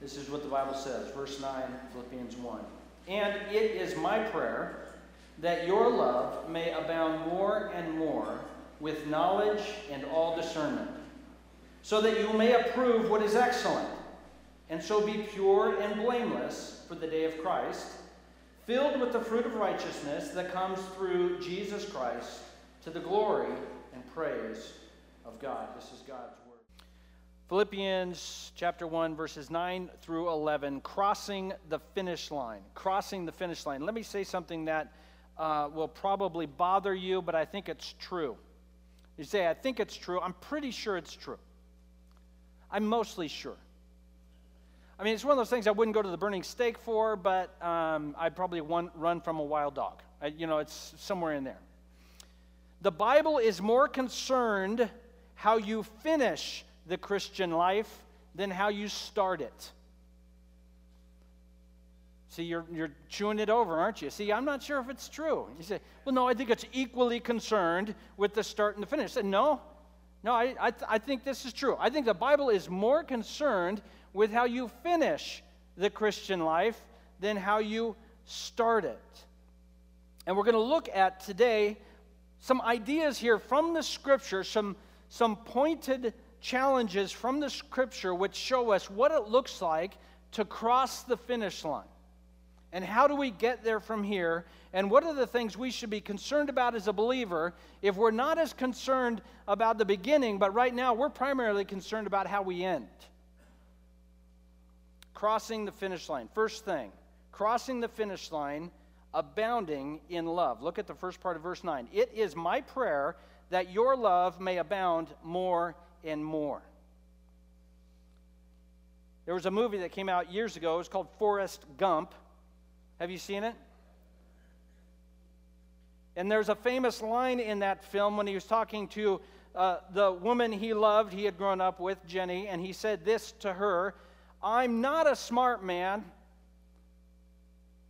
This is what the Bible says, verse 9, Philippians 1. And it is my prayer that your love may abound more and more with knowledge and all discernment, so that you may approve what is excellent, and so be pure and blameless for the day of Christ, filled with the fruit of righteousness that comes through Jesus Christ to the glory and praise of God. This is God's word. Philippians chapter 1, verses 9 through 11, crossing the finish line. Crossing the finish line. Let me say something that uh, will probably bother you, but I think it's true. You say, I think it's true. I'm pretty sure it's true. I'm mostly sure. I mean, it's one of those things I wouldn't go to the burning stake for, but um, I'd probably run from a wild dog. I, you know, it's somewhere in there. The Bible is more concerned how you finish the Christian life than how you start it. See, you're, you're chewing it over, aren't you? See, I'm not sure if it's true. You say, well, no, I think it's equally concerned with the start and the finish. I said, no, no, I, I, th- I think this is true. I think the Bible is more concerned with how you finish the Christian life than how you start it. And we're going to look at today some ideas here from the scripture, some, some pointed challenges from the scripture which show us what it looks like to cross the finish line. And how do we get there from here? And what are the things we should be concerned about as a believer if we're not as concerned about the beginning, but right now we're primarily concerned about how we end? Crossing the finish line. First thing, crossing the finish line, abounding in love. Look at the first part of verse 9. It is my prayer that your love may abound more and more. There was a movie that came out years ago. It was called Forrest Gump. Have you seen it? And there's a famous line in that film when he was talking to uh, the woman he loved, he had grown up with, Jenny, and he said this to her I'm not a smart man.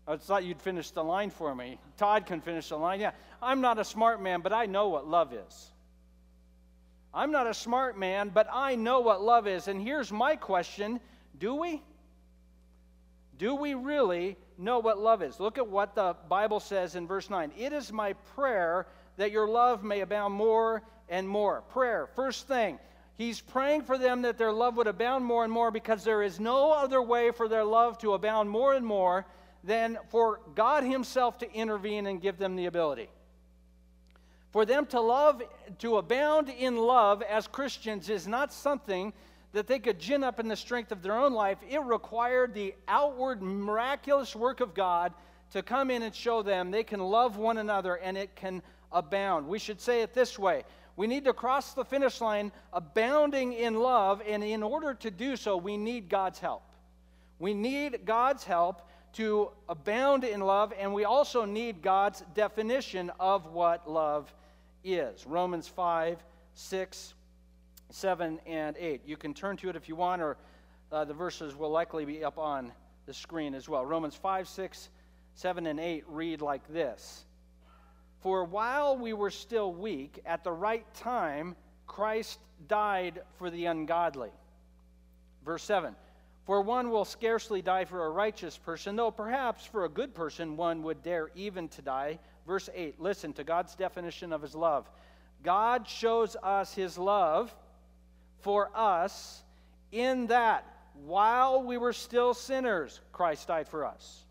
I thought you'd finish the line for me. Todd can finish the line. Yeah. I'm not a smart man, but I know what love is. I'm not a smart man, but I know what love is. And here's my question Do we? Do we really know what love is? Look at what the Bible says in verse 9. It is my prayer that your love may abound more and more. Prayer, first thing. He's praying for them that their love would abound more and more because there is no other way for their love to abound more and more than for God Himself to intervene and give them the ability. For them to love, to abound in love as Christians is not something that they could gin up in the strength of their own life. It required the outward miraculous work of God to come in and show them they can love one another and it can abound. We should say it this way we need to cross the finish line abounding in love, and in order to do so, we need God's help. We need God's help to abound in love, and we also need God's definition of what love is. Romans 5, 6, 7, and 8. You can turn to it if you want, or uh, the verses will likely be up on the screen as well. Romans 5, 6, 7, and 8 read like this For while we were still weak, at the right time, Christ died for the ungodly. Verse 7 For one will scarcely die for a righteous person, though perhaps for a good person one would dare even to die. Verse 8 Listen to God's definition of his love. God shows us his love for us in that while we were still sinners, Christ died for us.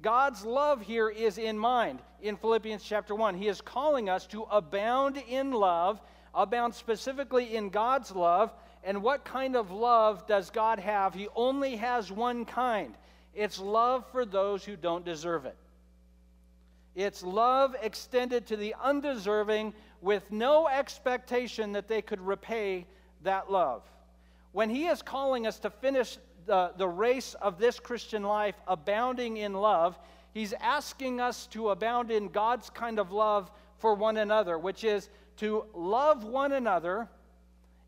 God's love here is in mind in Philippians chapter 1. He is calling us to abound in love, abound specifically in God's love. And what kind of love does God have? He only has one kind it's love for those who don't deserve it. It's love extended to the undeserving with no expectation that they could repay that love. When He is calling us to finish the, the race of this Christian life abounding in love, He's asking us to abound in God's kind of love for one another, which is to love one another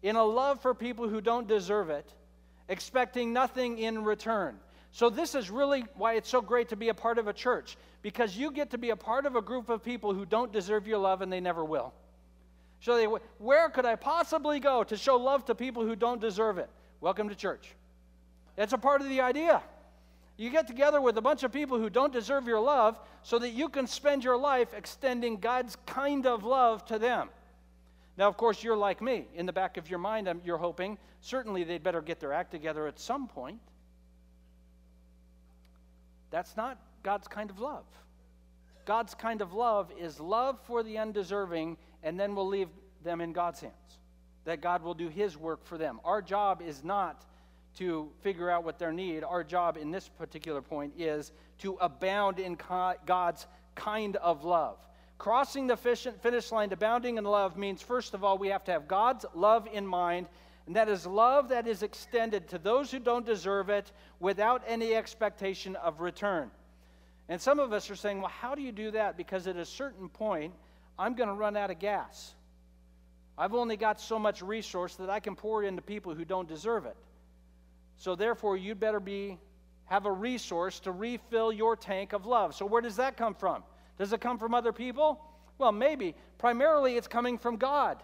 in a love for people who don't deserve it, expecting nothing in return. So, this is really why it's so great to be a part of a church, because you get to be a part of a group of people who don't deserve your love and they never will. So, they, where could I possibly go to show love to people who don't deserve it? Welcome to church. That's a part of the idea. You get together with a bunch of people who don't deserve your love so that you can spend your life extending God's kind of love to them. Now, of course, you're like me. In the back of your mind, you're hoping certainly they'd better get their act together at some point. That's not God's kind of love. God's kind of love is love for the undeserving, and then we'll leave them in God's hands. That God will do His work for them. Our job is not to figure out what their need. Our job in this particular point is to abound in God's kind of love. Crossing the finish line, to bounding in love, means first of all, we have to have God's love in mind, and that is love that is extended to those who don't deserve it without any expectation of return. And some of us are saying, well, how do you do that? Because at a certain point, I'm going to run out of gas. I've only got so much resource that I can pour into people who don't deserve it. So therefore, you'd better be have a resource to refill your tank of love. So where does that come from? Does it come from other people? Well, maybe. Primarily, it's coming from God.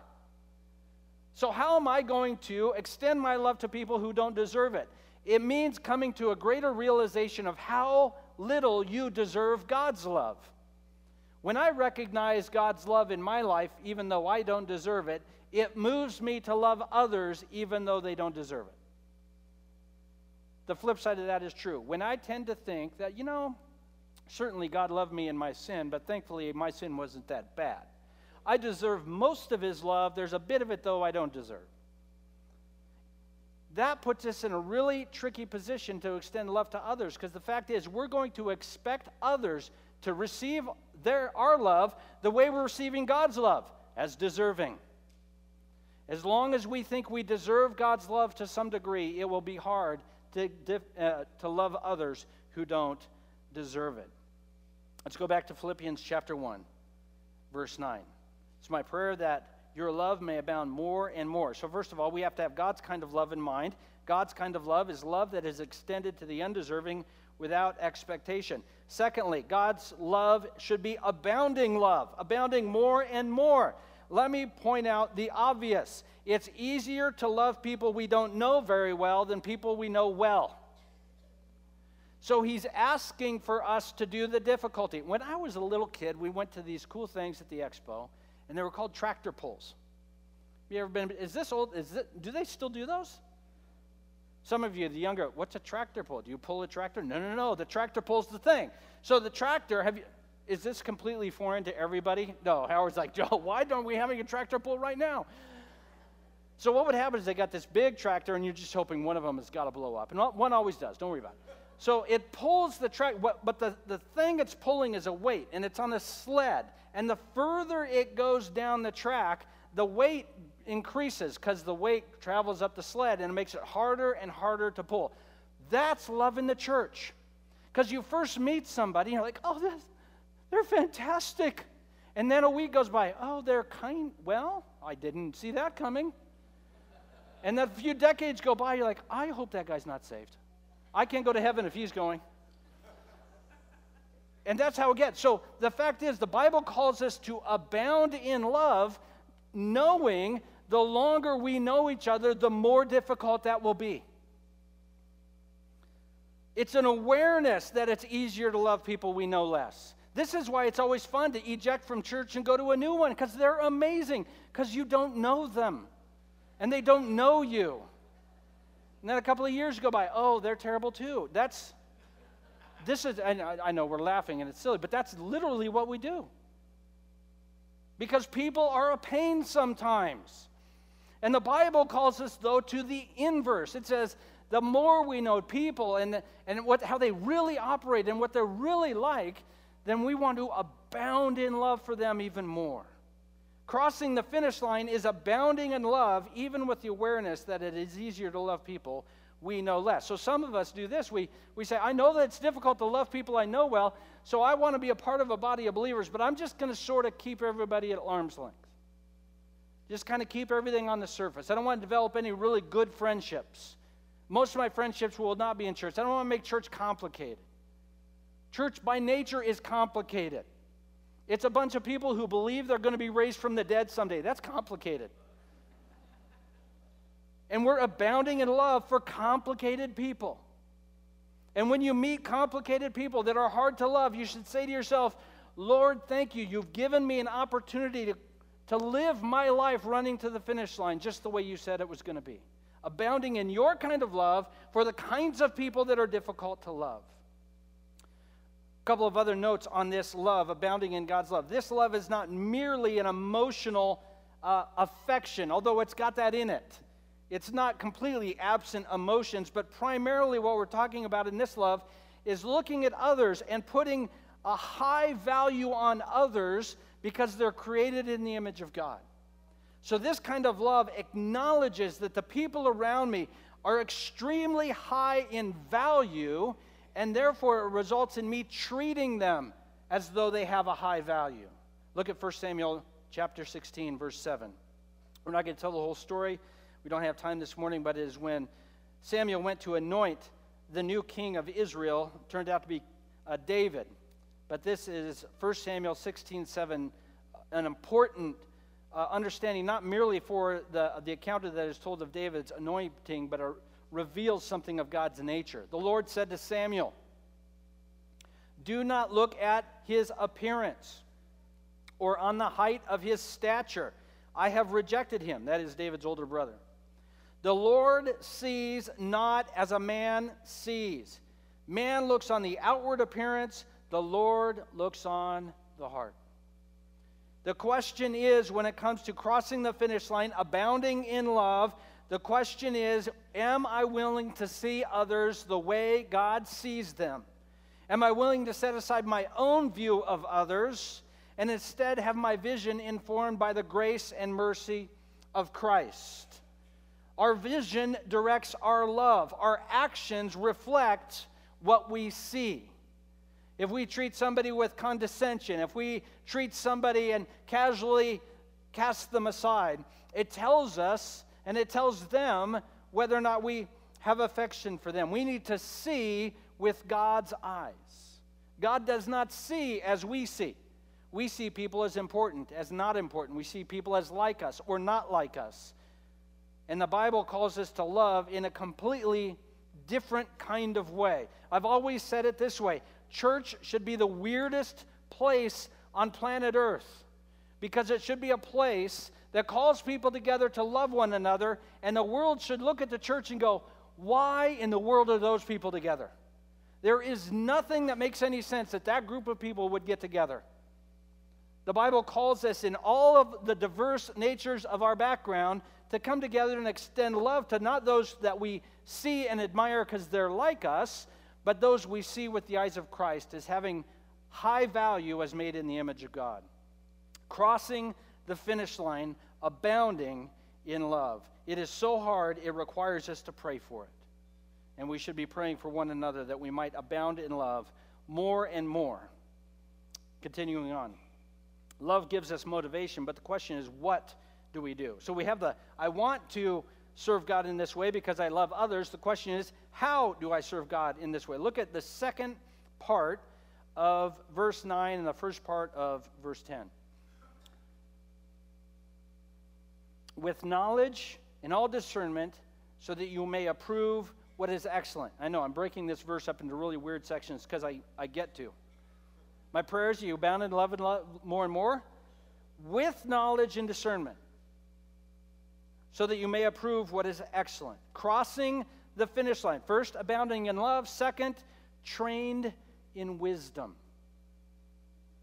So, how am I going to extend my love to people who don't deserve it? It means coming to a greater realization of how little you deserve God's love. When I recognize God's love in my life, even though I don't deserve it, it moves me to love others even though they don't deserve it. The flip side of that is true. When I tend to think that, you know, certainly God loved me in my sin, but thankfully my sin wasn't that bad. I deserve most of his love. There's a bit of it, though, I don't deserve that puts us in a really tricky position to extend love to others because the fact is we're going to expect others to receive their our love the way we're receiving God's love as deserving. As long as we think we deserve God's love to some degree, it will be hard to, uh, to love others who don't deserve it. Let's go back to Philippians chapter 1, verse 9. It's my prayer that your love may abound more and more. So, first of all, we have to have God's kind of love in mind. God's kind of love is love that is extended to the undeserving without expectation. Secondly, God's love should be abounding love, abounding more and more. Let me point out the obvious. It's easier to love people we don't know very well than people we know well. So he's asking for us to do the difficulty. When I was a little kid, we went to these cool things at the expo, and they were called tractor pulls. Have you ever been? Is this old? Is it? Do they still do those? Some of you, the younger, what's a tractor pull? Do you pull a tractor? No, no, no. The tractor pulls the thing. So the tractor, have you? Is this completely foreign to everybody? No. Howard's like, Joe, why don't we having a tractor pull right now? So what would happen is they got this big tractor, and you're just hoping one of them has got to blow up, and one always does. Don't worry about it. So it pulls the track, but the, the thing it's pulling is a weight, and it's on a sled. And the further it goes down the track, the weight increases because the weight travels up the sled and it makes it harder and harder to pull. That's love in the church. Because you first meet somebody, you're like, oh, they're fantastic. And then a week goes by, oh, they're kind, well, I didn't see that coming. And then a few decades go by, you're like, I hope that guy's not saved. I can't go to heaven if he's going. And that's how it gets. So the fact is, the Bible calls us to abound in love, knowing the longer we know each other, the more difficult that will be. It's an awareness that it's easier to love people we know less. This is why it's always fun to eject from church and go to a new one because they're amazing because you don't know them and they don't know you. And then a couple of years go by, oh, they're terrible too. That's, this is, I, I know we're laughing and it's silly, but that's literally what we do. Because people are a pain sometimes. And the Bible calls us, though, to the inverse. It says, the more we know people and, and what, how they really operate and what they're really like, then we want to abound in love for them even more. Crossing the finish line is abounding in love, even with the awareness that it is easier to love people we know less. So some of us do this. We, we say, I know that it's difficult to love people I know well, so I want to be a part of a body of believers, but I'm just going to sort of keep everybody at arm's length. Just kind of keep everything on the surface. I don't want to develop any really good friendships. Most of my friendships will not be in church. I don't want to make church complicated. Church by nature is complicated. It's a bunch of people who believe they're going to be raised from the dead someday. That's complicated. And we're abounding in love for complicated people. And when you meet complicated people that are hard to love, you should say to yourself, Lord, thank you. You've given me an opportunity to, to live my life running to the finish line just the way you said it was going to be. Abounding in your kind of love for the kinds of people that are difficult to love. Couple of other notes on this love, abounding in God's love. This love is not merely an emotional uh, affection, although it's got that in it. It's not completely absent emotions, but primarily what we're talking about in this love is looking at others and putting a high value on others because they're created in the image of God. So, this kind of love acknowledges that the people around me are extremely high in value, and therefore it results in me treating them as though they have a high value. Look at 1 Samuel chapter 16, verse 7. We're not going to tell the whole story. We don't have time this morning, but it is when Samuel went to anoint the new king of Israel, turned out to be uh, David. But this is 1 Samuel 16 7, an important uh, understanding, not merely for the, the account that is told of David's anointing, but reveals something of God's nature. The Lord said to Samuel, Do not look at his appearance or on the height of his stature. I have rejected him. That is David's older brother. The Lord sees not as a man sees. Man looks on the outward appearance, the Lord looks on the heart. The question is when it comes to crossing the finish line, abounding in love, the question is Am I willing to see others the way God sees them? Am I willing to set aside my own view of others and instead have my vision informed by the grace and mercy of Christ? Our vision directs our love, our actions reflect what we see if we treat somebody with condescension, if we treat somebody and casually cast them aside, it tells us and it tells them whether or not we have affection for them. We need to see with God's eyes. God does not see as we see. We see people as important, as not important. We see people as like us or not like us. And the Bible calls us to love in a completely different kind of way. I've always said it this way church should be the weirdest place on planet Earth because it should be a place that calls people together to love one another, and the world should look at the church and go, Why in the world are those people together? There is nothing that makes any sense that that group of people would get together. The Bible calls us in all of the diverse natures of our background to come together and extend love to not those that we see and admire because they're like us, but those we see with the eyes of Christ as having high value as made in the image of God. Crossing the finish line, abounding in love. It is so hard, it requires us to pray for it. And we should be praying for one another that we might abound in love more and more. Continuing on. Love gives us motivation, but the question is, what do we do? So we have the I want to serve God in this way because I love others. The question is, how do I serve God in this way? Look at the second part of verse 9 and the first part of verse 10. With knowledge and all discernment, so that you may approve what is excellent. I know I'm breaking this verse up into really weird sections because I, I get to. My prayers, you abound in love and love more and more, with knowledge and discernment so that you may approve what is excellent. Crossing the finish line. First, abounding in love. Second, trained in wisdom.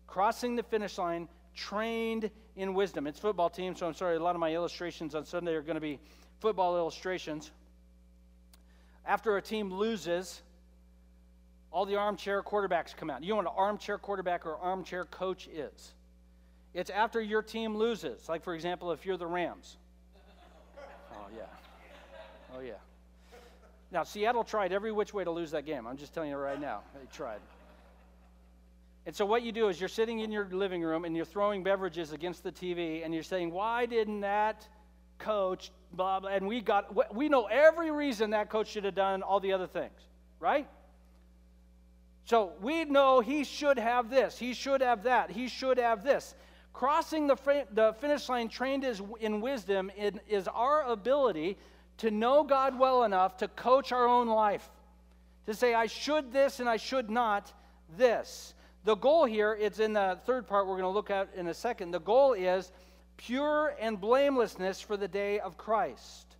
Crossing the finish line, trained in wisdom. It's football team, so I'm sorry, a lot of my illustrations on Sunday are going to be football illustrations. After a team loses, all the armchair quarterbacks come out. You know what an armchair quarterback or armchair coach is? It's after your team loses. Like, for example, if you're the Rams Oh, yeah. Oh, yeah. Now, Seattle tried every which way to lose that game. I'm just telling you right now. They tried. And so, what you do is you're sitting in your living room and you're throwing beverages against the TV and you're saying, Why didn't that coach, blah, blah. And we, got, we know every reason that coach should have done all the other things, right? So we know he should have this, he should have that, he should have this. Crossing the, the finish line trained is in wisdom is our ability to know God well enough to coach our own life, to say, I should this and I should not this. The goal here, it's in the third part we're going to look at in a second. The goal is pure and blamelessness for the day of Christ.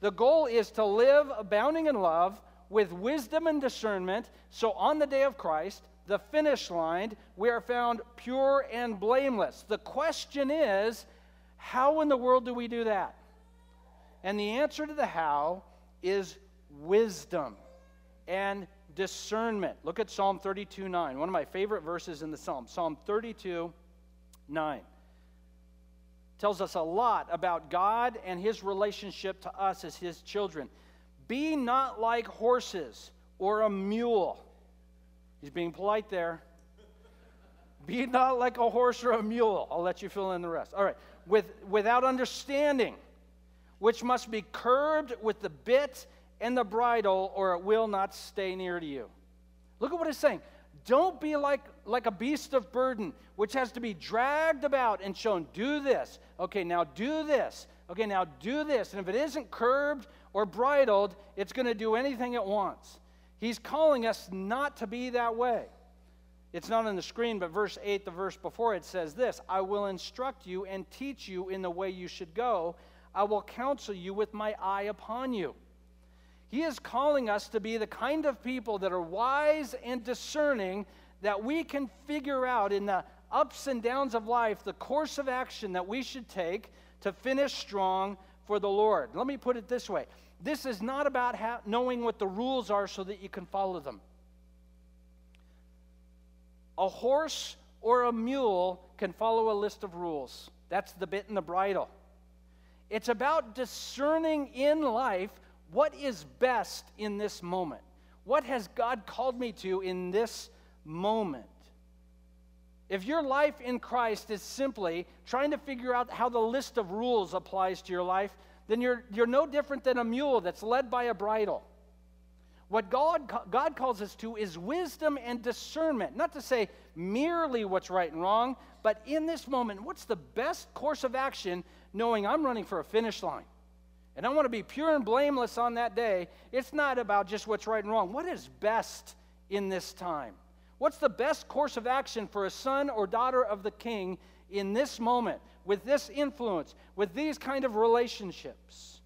The goal is to live abounding in love with wisdom and discernment, so on the day of Christ, the finish line, we are found pure and blameless. The question is, how in the world do we do that? And the answer to the how is wisdom and discernment. Look at Psalm 32 9, one of my favorite verses in the Psalm. Psalm 32 9 tells us a lot about God and his relationship to us as his children. Be not like horses or a mule. He's being polite there. Be not like a horse or a mule. I'll let you fill in the rest. All right. With, without understanding, which must be curbed with the bit and the bridle, or it will not stay near to you. Look at what it's saying. Don't be like, like a beast of burden, which has to be dragged about and shown, do this. Okay, now do this. Okay, now do this. And if it isn't curbed or bridled, it's going to do anything it wants. He's calling us not to be that way. It's not on the screen, but verse 8, the verse before it says this I will instruct you and teach you in the way you should go. I will counsel you with my eye upon you. He is calling us to be the kind of people that are wise and discerning that we can figure out in the ups and downs of life the course of action that we should take to finish strong for the Lord. Let me put it this way this is not about ha- knowing what the rules are so that you can follow them. A horse or a mule can follow a list of rules. That's the bit and the bridle. It's about discerning in life what is best in this moment. What has God called me to in this moment? If your life in Christ is simply trying to figure out how the list of rules applies to your life, then you're, you're no different than a mule that's led by a bridle. What God, God calls us to is wisdom and discernment. Not to say merely what's right and wrong, but in this moment, what's the best course of action knowing I'm running for a finish line? And I want to be pure and blameless on that day. It's not about just what's right and wrong. What is best in this time? What's the best course of action for a son or daughter of the king in this moment, with this influence, with these kind of relationships?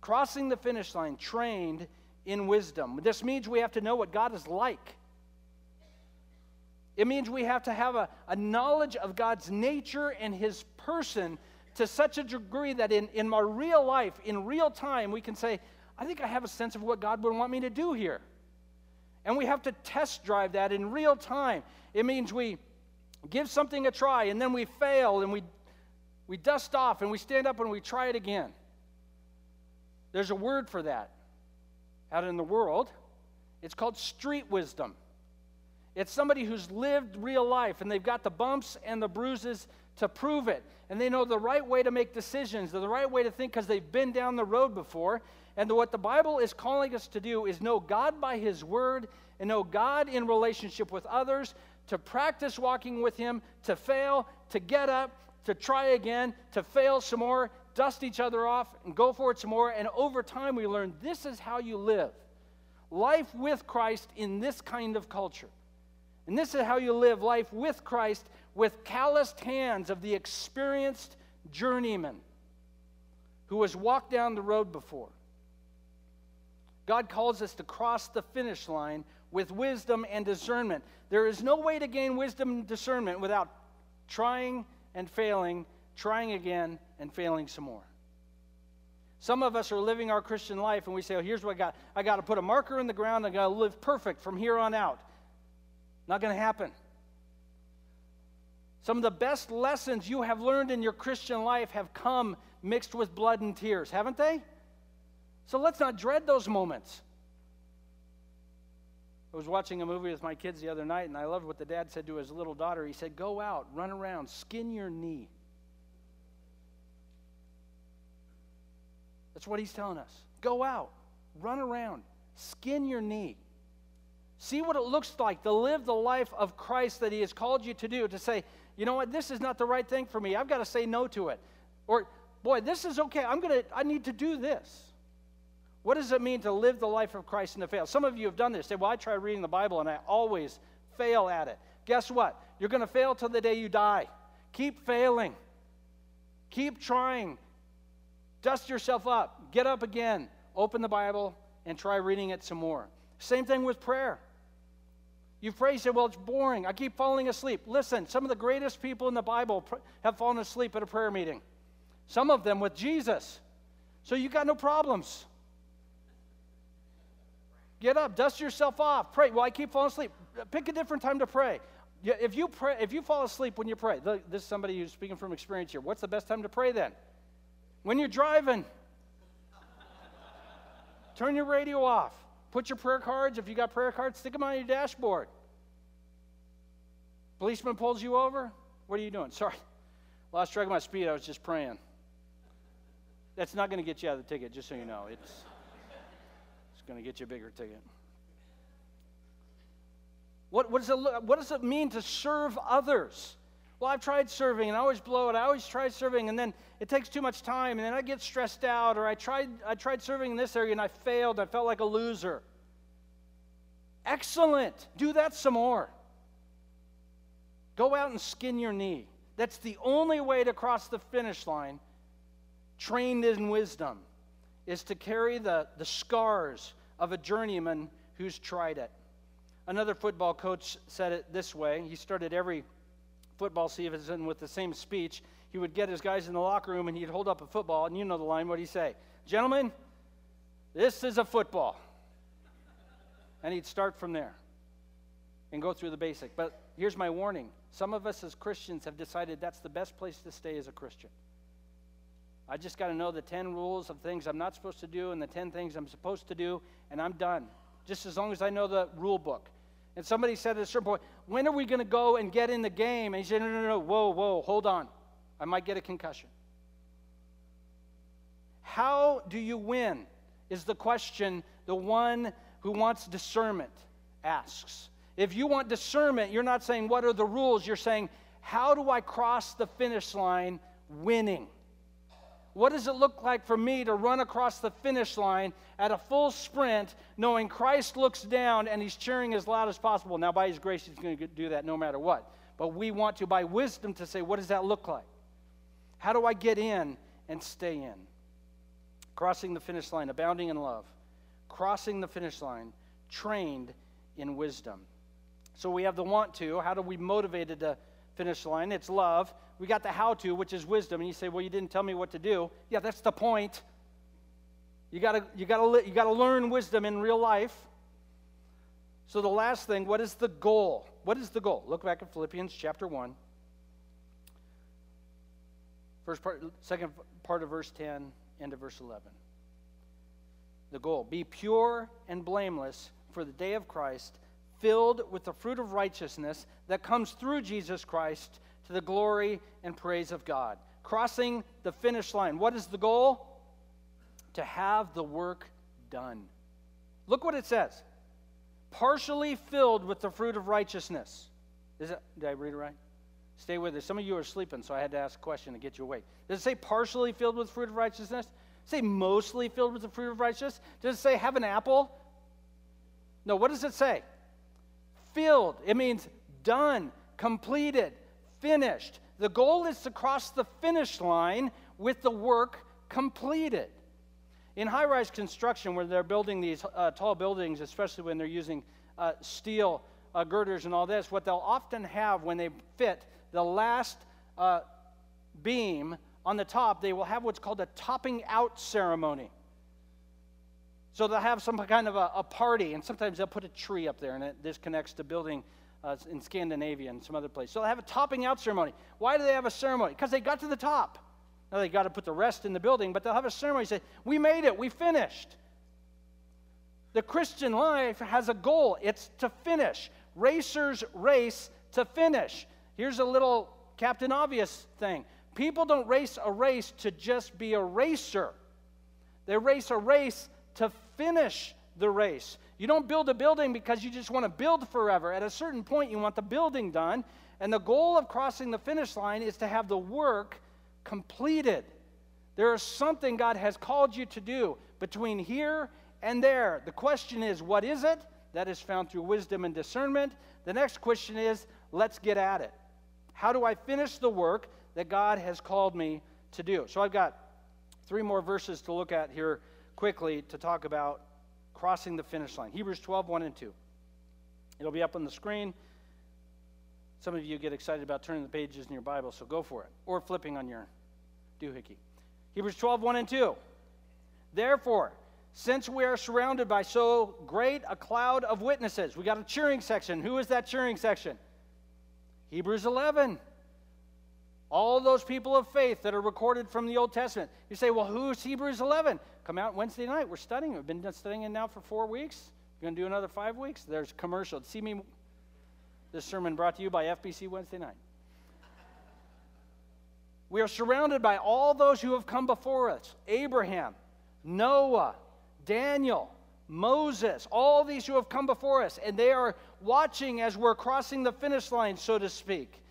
Crossing the finish line, trained in wisdom. This means we have to know what God is like. It means we have to have a, a knowledge of God's nature and his person to such a degree that in, in my real life, in real time, we can say, I think I have a sense of what God would want me to do here. And we have to test drive that in real time. It means we give something a try and then we fail and we, we dust off and we stand up and we try it again. There's a word for that out in the world. It's called street wisdom. It's somebody who's lived real life and they've got the bumps and the bruises to prove it. And they know the right way to make decisions, the right way to think because they've been down the road before. And what the Bible is calling us to do is know God by His Word and know God in relationship with others, to practice walking with Him, to fail, to get up, to try again, to fail some more, dust each other off, and go for it some more. And over time, we learn this is how you live life with Christ in this kind of culture. And this is how you live life with Christ with calloused hands of the experienced journeyman who has walked down the road before. God calls us to cross the finish line with wisdom and discernment. There is no way to gain wisdom and discernment without trying and failing, trying again and failing some more. Some of us are living our Christian life and we say, oh, here's what I got. I got to put a marker in the ground. I got to live perfect from here on out. Not going to happen. Some of the best lessons you have learned in your Christian life have come mixed with blood and tears, haven't they? So let's not dread those moments. I was watching a movie with my kids the other night, and I loved what the dad said to his little daughter. He said, Go out, run around, skin your knee. That's what he's telling us. Go out, run around, skin your knee. See what it looks like to live the life of Christ that he has called you to do, to say, you know what, this is not the right thing for me. I've got to say no to it. Or boy, this is okay. I'm going to, I need to do this. What does it mean to live the life of Christ and to fail? Some of you have done this. Say, well, I try reading the Bible and I always fail at it. Guess what? You're going to fail till the day you die. Keep failing. Keep trying. Dust yourself up. Get up again. Open the Bible and try reading it some more. Same thing with prayer. You pray, say, Well, it's boring. I keep falling asleep. Listen, some of the greatest people in the Bible have fallen asleep at a prayer meeting, some of them with Jesus. So you got no problems. Get up, dust yourself off, pray. Well, I keep falling asleep. Pick a different time to pray. If you pray, if you fall asleep when you pray, this is somebody who's speaking from experience here. What's the best time to pray then? When you're driving. Turn your radio off. Put your prayer cards, if you got prayer cards, stick them on your dashboard. Policeman pulls you over. What are you doing? Sorry. Lost track of my speed. I was just praying. That's not going to get you out of the ticket, just so you know. It's, it's going to get you a bigger ticket. What, what, does it, what does it mean to serve others? Well, I've tried serving and I always blow it. I always try serving and then it takes too much time and then I get stressed out or I tried, I tried serving in this area and I failed. I felt like a loser. Excellent. Do that some more. Go out and skin your knee. That's the only way to cross the finish line, trained in wisdom, is to carry the, the scars of a journeyman who's tried it. Another football coach said it this way. He started every football season with the same speech. He would get his guys in the locker room and he'd hold up a football, and you know the line. What would he say? Gentlemen, this is a football. And he'd start from there and go through the basic. But here's my warning some of us as Christians have decided that's the best place to stay as a Christian. I just got to know the 10 rules of things I'm not supposed to do and the 10 things I'm supposed to do, and I'm done just as long as I know the rule book. And somebody said at a certain point, when are we going to go and get in the game? And he said, no, no, no, whoa, whoa, hold on. I might get a concussion. How do you win? Is the question the one who wants discernment asks. If you want discernment, you're not saying, What are the rules? You're saying, How do I cross the finish line winning? What does it look like for me to run across the finish line at a full sprint, knowing Christ looks down and he's cheering as loud as possible? Now, by his grace, he's going to do that no matter what. But we want to, by wisdom, to say, what does that look like? How do I get in and stay in? Crossing the finish line, abounding in love. Crossing the finish line, trained in wisdom. So we have the want to. How do we motivated to finish line? It's love. We got the how to, which is wisdom. And you say, well, you didn't tell me what to do. Yeah, that's the point. You gotta, you gotta, you got to learn wisdom in real life. So the last thing, what is the goal? What is the goal? Look back at Philippians chapter 1. First part, second part of verse 10, end of verse 11. The goal be pure and blameless for the day of Christ, filled with the fruit of righteousness that comes through Jesus Christ to the glory and praise of God. Crossing the finish line. What is the goal? To have the work done. Look what it says partially filled with the fruit of righteousness. Is it, did I read it right? Stay with us. Some of you are sleeping, so I had to ask a question to get you awake. Does it say partially filled with fruit of righteousness? Does it say mostly filled with the fruit of righteousness? Does it say have an apple? No, what does it say? Filled. It means done, completed, finished. The goal is to cross the finish line with the work completed. In high rise construction, where they're building these uh, tall buildings, especially when they're using uh, steel uh, girders and all this, what they'll often have when they fit the last uh, beam on the top, they will have what's called a topping out ceremony. So they'll have some kind of a, a party, and sometimes they'll put a tree up there, and it, this connects to building uh, in Scandinavia and some other place. So they have a topping out ceremony. Why do they have a ceremony? Because they got to the top. Now they got to put the rest in the building, but they'll have a ceremony. Say, "We made it. We finished." The Christian life has a goal. It's to finish. Racers race to finish. Here's a little Captain Obvious thing. People don't race a race to just be a racer. They race a race to finish the race. You don't build a building because you just want to build forever. At a certain point, you want the building done. And the goal of crossing the finish line is to have the work completed. There is something God has called you to do between here and there. The question is, what is it? That is found through wisdom and discernment. The next question is, let's get at it. How do I finish the work that God has called me to do? So I've got three more verses to look at here quickly to talk about crossing the finish line. Hebrews 12, 1 and 2. It'll be up on the screen. Some of you get excited about turning the pages in your Bible, so go for it. Or flipping on your doohickey. Hebrews 12, 1 and 2. Therefore, since we are surrounded by so great a cloud of witnesses, we got a cheering section. Who is that cheering section? Hebrews 11. All those people of faith that are recorded from the Old Testament. You say, well, who's Hebrews 11? Come out Wednesday night. We're studying. We've been studying it now for four weeks. You're going to do another five weeks? There's commercial. See me. This sermon brought to you by FBC Wednesday night. We are surrounded by all those who have come before us Abraham, Noah, Daniel, Moses, all these who have come before us, and they are watching as we're crossing the finish line, so to speak.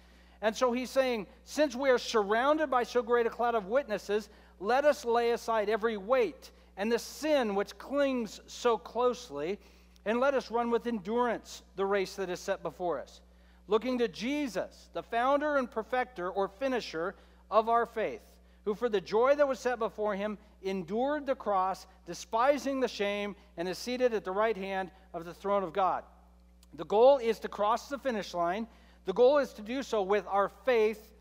And so he's saying, since we are surrounded by so great a cloud of witnesses, let us lay aside every weight and the sin which clings so closely, and let us run with endurance the race that is set before us. Looking to Jesus, the founder and perfecter or finisher of our faith, who for the joy that was set before him endured the cross, despising the shame, and is seated at the right hand of the throne of God. The goal is to cross the finish line. The goal is to do so with our faith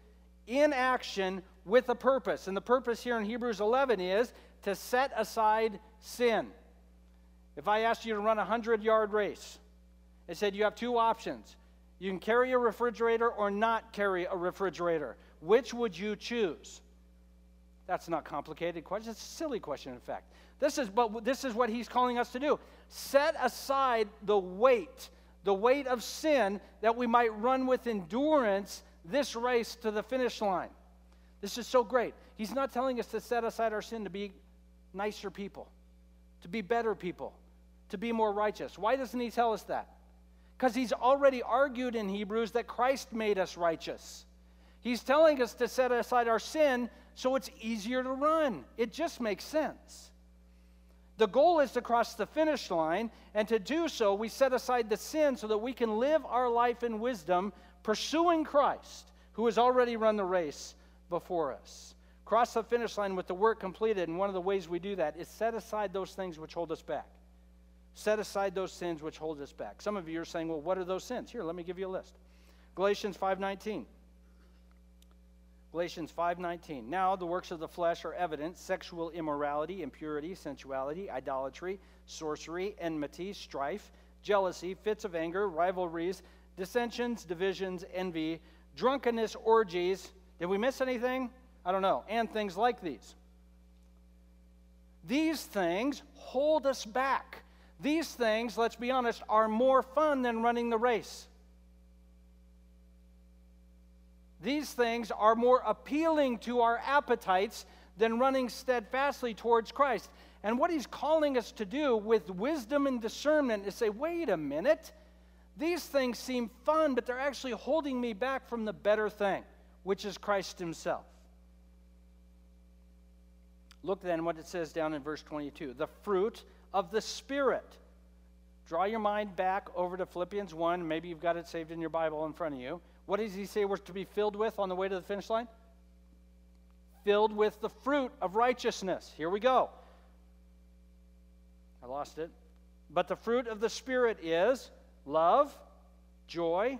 in action with a purpose. And the purpose here in Hebrews 11 is to set aside sin. If I asked you to run a 100 yard race, I said you have two options. You can carry a refrigerator or not carry a refrigerator. Which would you choose? That's not complicated question. It's a silly question, in fact. This is, but this is what he's calling us to do. Set aside the weight, the weight of sin, that we might run with endurance this race to the finish line. This is so great. He's not telling us to set aside our sin to be nicer people, to be better people, to be more righteous. Why doesn't he tell us that? Because he's already argued in Hebrews that Christ made us righteous. He's telling us to set aside our sin so it's easier to run. It just makes sense. The goal is to cross the finish line, and to do so, we set aside the sin so that we can live our life in wisdom, pursuing Christ, who has already run the race before us. Cross the finish line with the work completed, and one of the ways we do that is set aside those things which hold us back. Set aside those sins which hold us back. Some of you are saying, well, what are those sins? Here, let me give you a list. Galatians 5:19. Galatians 5:19. Now the works of the flesh are evident: sexual immorality, impurity, sensuality, idolatry, sorcery, enmity, strife, jealousy, fits of anger, rivalries, dissensions, divisions, envy, drunkenness, orgies. Did we miss anything? I don't know. And things like these. These things hold us back. These things, let's be honest, are more fun than running the race. These things are more appealing to our appetites than running steadfastly towards Christ. And what he's calling us to do with wisdom and discernment is say, wait a minute, these things seem fun, but they're actually holding me back from the better thing, which is Christ himself. Look then what it says down in verse 22 the fruit of the Spirit. Draw your mind back over to Philippians 1. Maybe you've got it saved in your Bible in front of you. What does he say we're to be filled with on the way to the finish line? Filled with the fruit of righteousness. Here we go. I lost it. But the fruit of the Spirit is love, joy,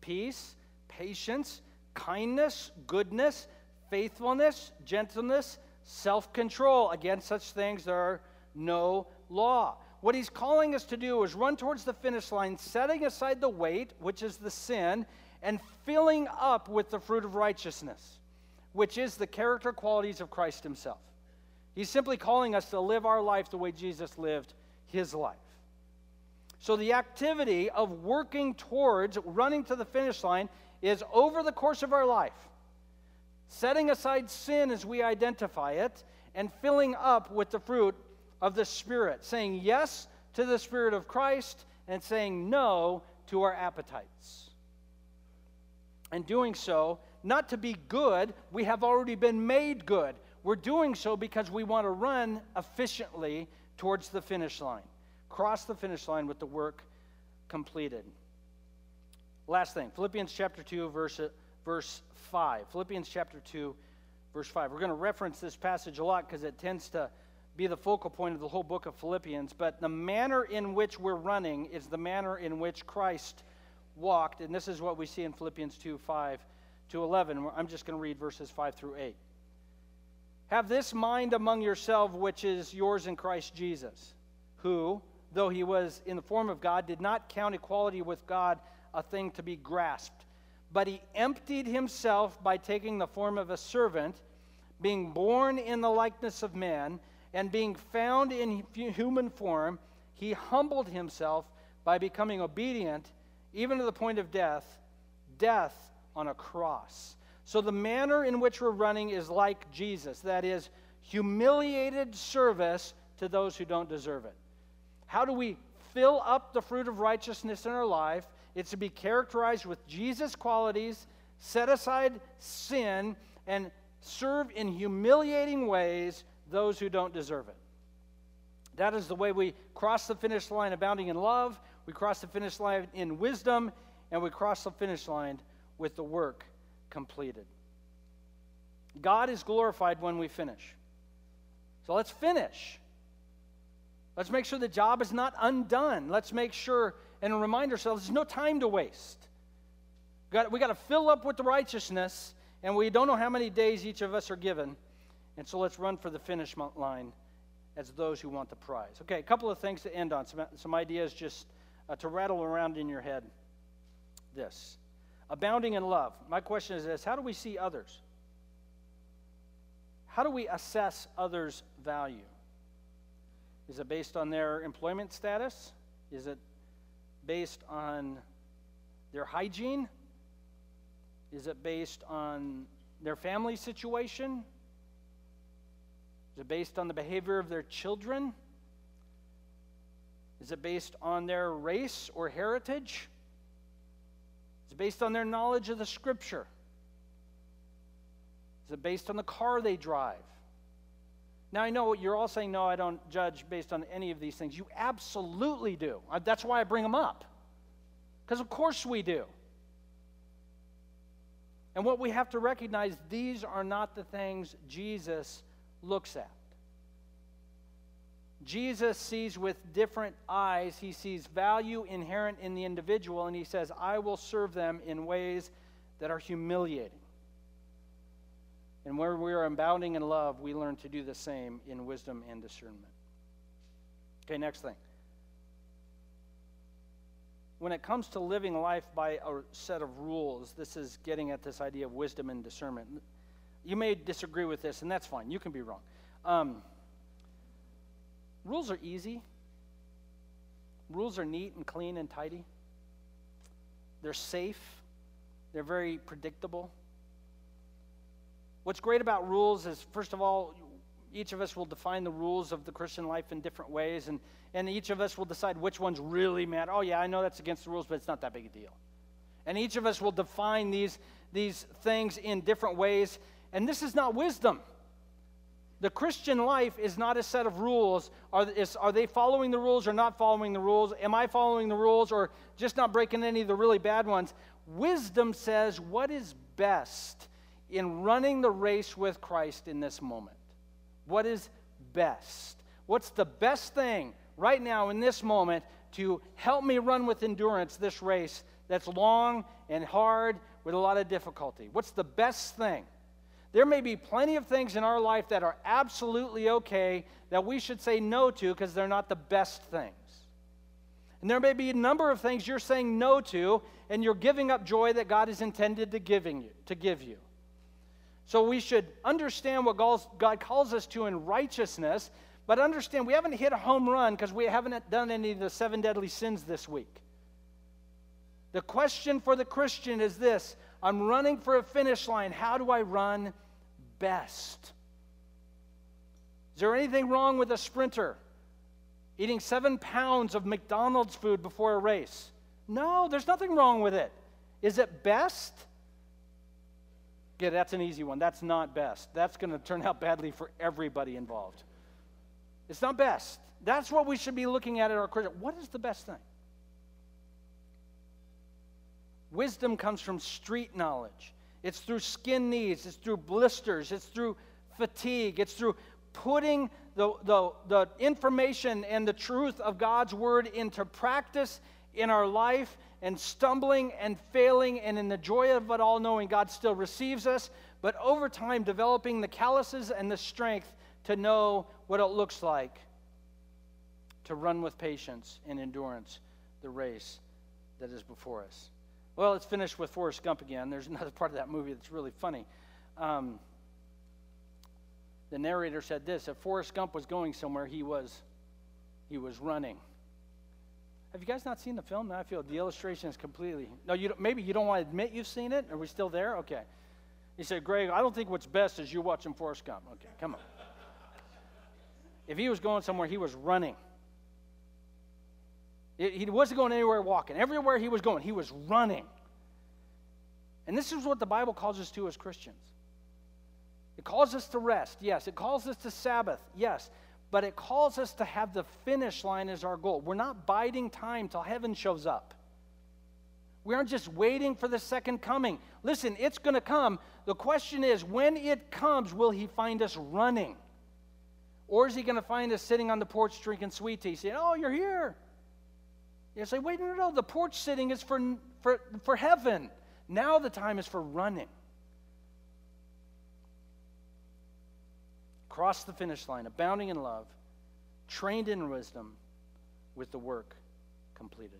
peace, patience, kindness, goodness, faithfulness, gentleness, self control. Against such things there are no law. What he's calling us to do is run towards the finish line, setting aside the weight, which is the sin, and filling up with the fruit of righteousness, which is the character qualities of Christ himself. He's simply calling us to live our life the way Jesus lived his life. So, the activity of working towards running to the finish line is over the course of our life, setting aside sin as we identify it, and filling up with the fruit of the Spirit, saying yes to the Spirit of Christ and saying no to our appetites and doing so, not to be good, we have already been made good. we're doing so because we want to run efficiently towards the finish line, cross the finish line with the work completed. Last thing, Philippians chapter 2, verse, verse 5. Philippians chapter 2, verse 5. We're going to reference this passage a lot because it tends to be the focal point of the whole book of Philippians. But the manner in which we're running is the manner in which Christ walked. And this is what we see in Philippians 2, 5 to 11. I'm just going to read verses 5 through 8. Have this mind among yourself, which is yours in Christ Jesus, who, though he was in the form of God, did not count equality with God a thing to be grasped. But he emptied himself by taking the form of a servant, being born in the likeness of man, and being found in human form, he humbled himself by becoming obedient, even to the point of death, death on a cross. So the manner in which we're running is like Jesus that is, humiliated service to those who don't deserve it. How do we fill up the fruit of righteousness in our life? It's to be characterized with Jesus' qualities, set aside sin, and serve in humiliating ways those who don't deserve it. That is the way we cross the finish line abounding in love, we cross the finish line in wisdom, and we cross the finish line with the work completed. God is glorified when we finish. So let's finish. Let's make sure the job is not undone. Let's make sure and remind ourselves there's no time to waste. We got, we got to fill up with the righteousness, and we don't know how many days each of us are given. And so let's run for the finish line as those who want the prize. Okay, a couple of things to end on, some, some ideas just uh, to rattle around in your head. This abounding in love. My question is this how do we see others? How do we assess others' value? Is it based on their employment status? Is it based on their hygiene? Is it based on their family situation? Is it based on the behavior of their children? Is it based on their race or heritage? Is it based on their knowledge of the scripture? Is it based on the car they drive? Now, I know you're all saying, no, I don't judge based on any of these things. You absolutely do. That's why I bring them up. Because, of course, we do. And what we have to recognize, these are not the things Jesus looks at. Jesus sees with different eyes. He sees value inherent in the individual, and he says, I will serve them in ways that are humiliating. And where we are abounding in love, we learn to do the same in wisdom and discernment. Okay, next thing. When it comes to living life by a set of rules, this is getting at this idea of wisdom and discernment. You may disagree with this, and that's fine. You can be wrong. Um, rules are easy, rules are neat and clean and tidy, they're safe, they're very predictable. What's great about rules is, first of all, each of us will define the rules of the Christian life in different ways, and, and each of us will decide which ones really matter. Oh, yeah, I know that's against the rules, but it's not that big a deal. And each of us will define these, these things in different ways, and this is not wisdom. The Christian life is not a set of rules. Are, is, are they following the rules or not following the rules? Am I following the rules or just not breaking any of the really bad ones? Wisdom says what is best in running the race with Christ in this moment? What is best? What's the best thing right now in this moment to help me run with endurance this race that's long and hard with a lot of difficulty? What's the best thing? There may be plenty of things in our life that are absolutely okay that we should say no to because they're not the best things. And there may be a number of things you're saying no to, and you're giving up joy that God is intended to giving you to give you. So we should understand what God calls us to in righteousness, but understand we haven't hit a home run because we haven't done any of the seven deadly sins this week. The question for the Christian is this I'm running for a finish line. How do I run best? Is there anything wrong with a sprinter eating seven pounds of McDonald's food before a race? No, there's nothing wrong with it. Is it best? Okay, that's an easy one. That's not best. That's going to turn out badly for everybody involved. It's not best. That's what we should be looking at in our Christian. What is the best thing? Wisdom comes from street knowledge. It's through skin needs, it's through blisters, it's through fatigue, it's through putting the, the, the information and the truth of God's word into practice in our life and stumbling and failing, and in the joy of it all, knowing God still receives us, but over time developing the calluses and the strength to know what it looks like to run with patience and endurance the race that is before us. Well, let's finish with Forrest Gump again. There's another part of that movie that's really funny. Um, the narrator said this: If Forrest Gump was going somewhere, he was, he was running. Have you guys not seen the film? Now I feel the illustration is completely. No, you maybe you don't want to admit you've seen it. Are we still there? Okay. He said, Greg, I don't think what's best is you watching Forrest Gump. Okay, come on. if he was going somewhere, he was running. He wasn't going anywhere walking. Everywhere he was going, he was running. And this is what the Bible calls us to as Christians. It calls us to rest, yes. It calls us to Sabbath, yes. But it calls us to have the finish line as our goal. We're not biding time till heaven shows up. We aren't just waiting for the second coming. Listen, it's going to come. The question is, when it comes, will he find us running? Or is he going to find us sitting on the porch drinking sweet tea, saying, Oh, you're here? You say, wait, no, no, no. The porch sitting is for, for, for heaven. Now the time is for running. Cross the finish line, abounding in love, trained in wisdom, with the work completed.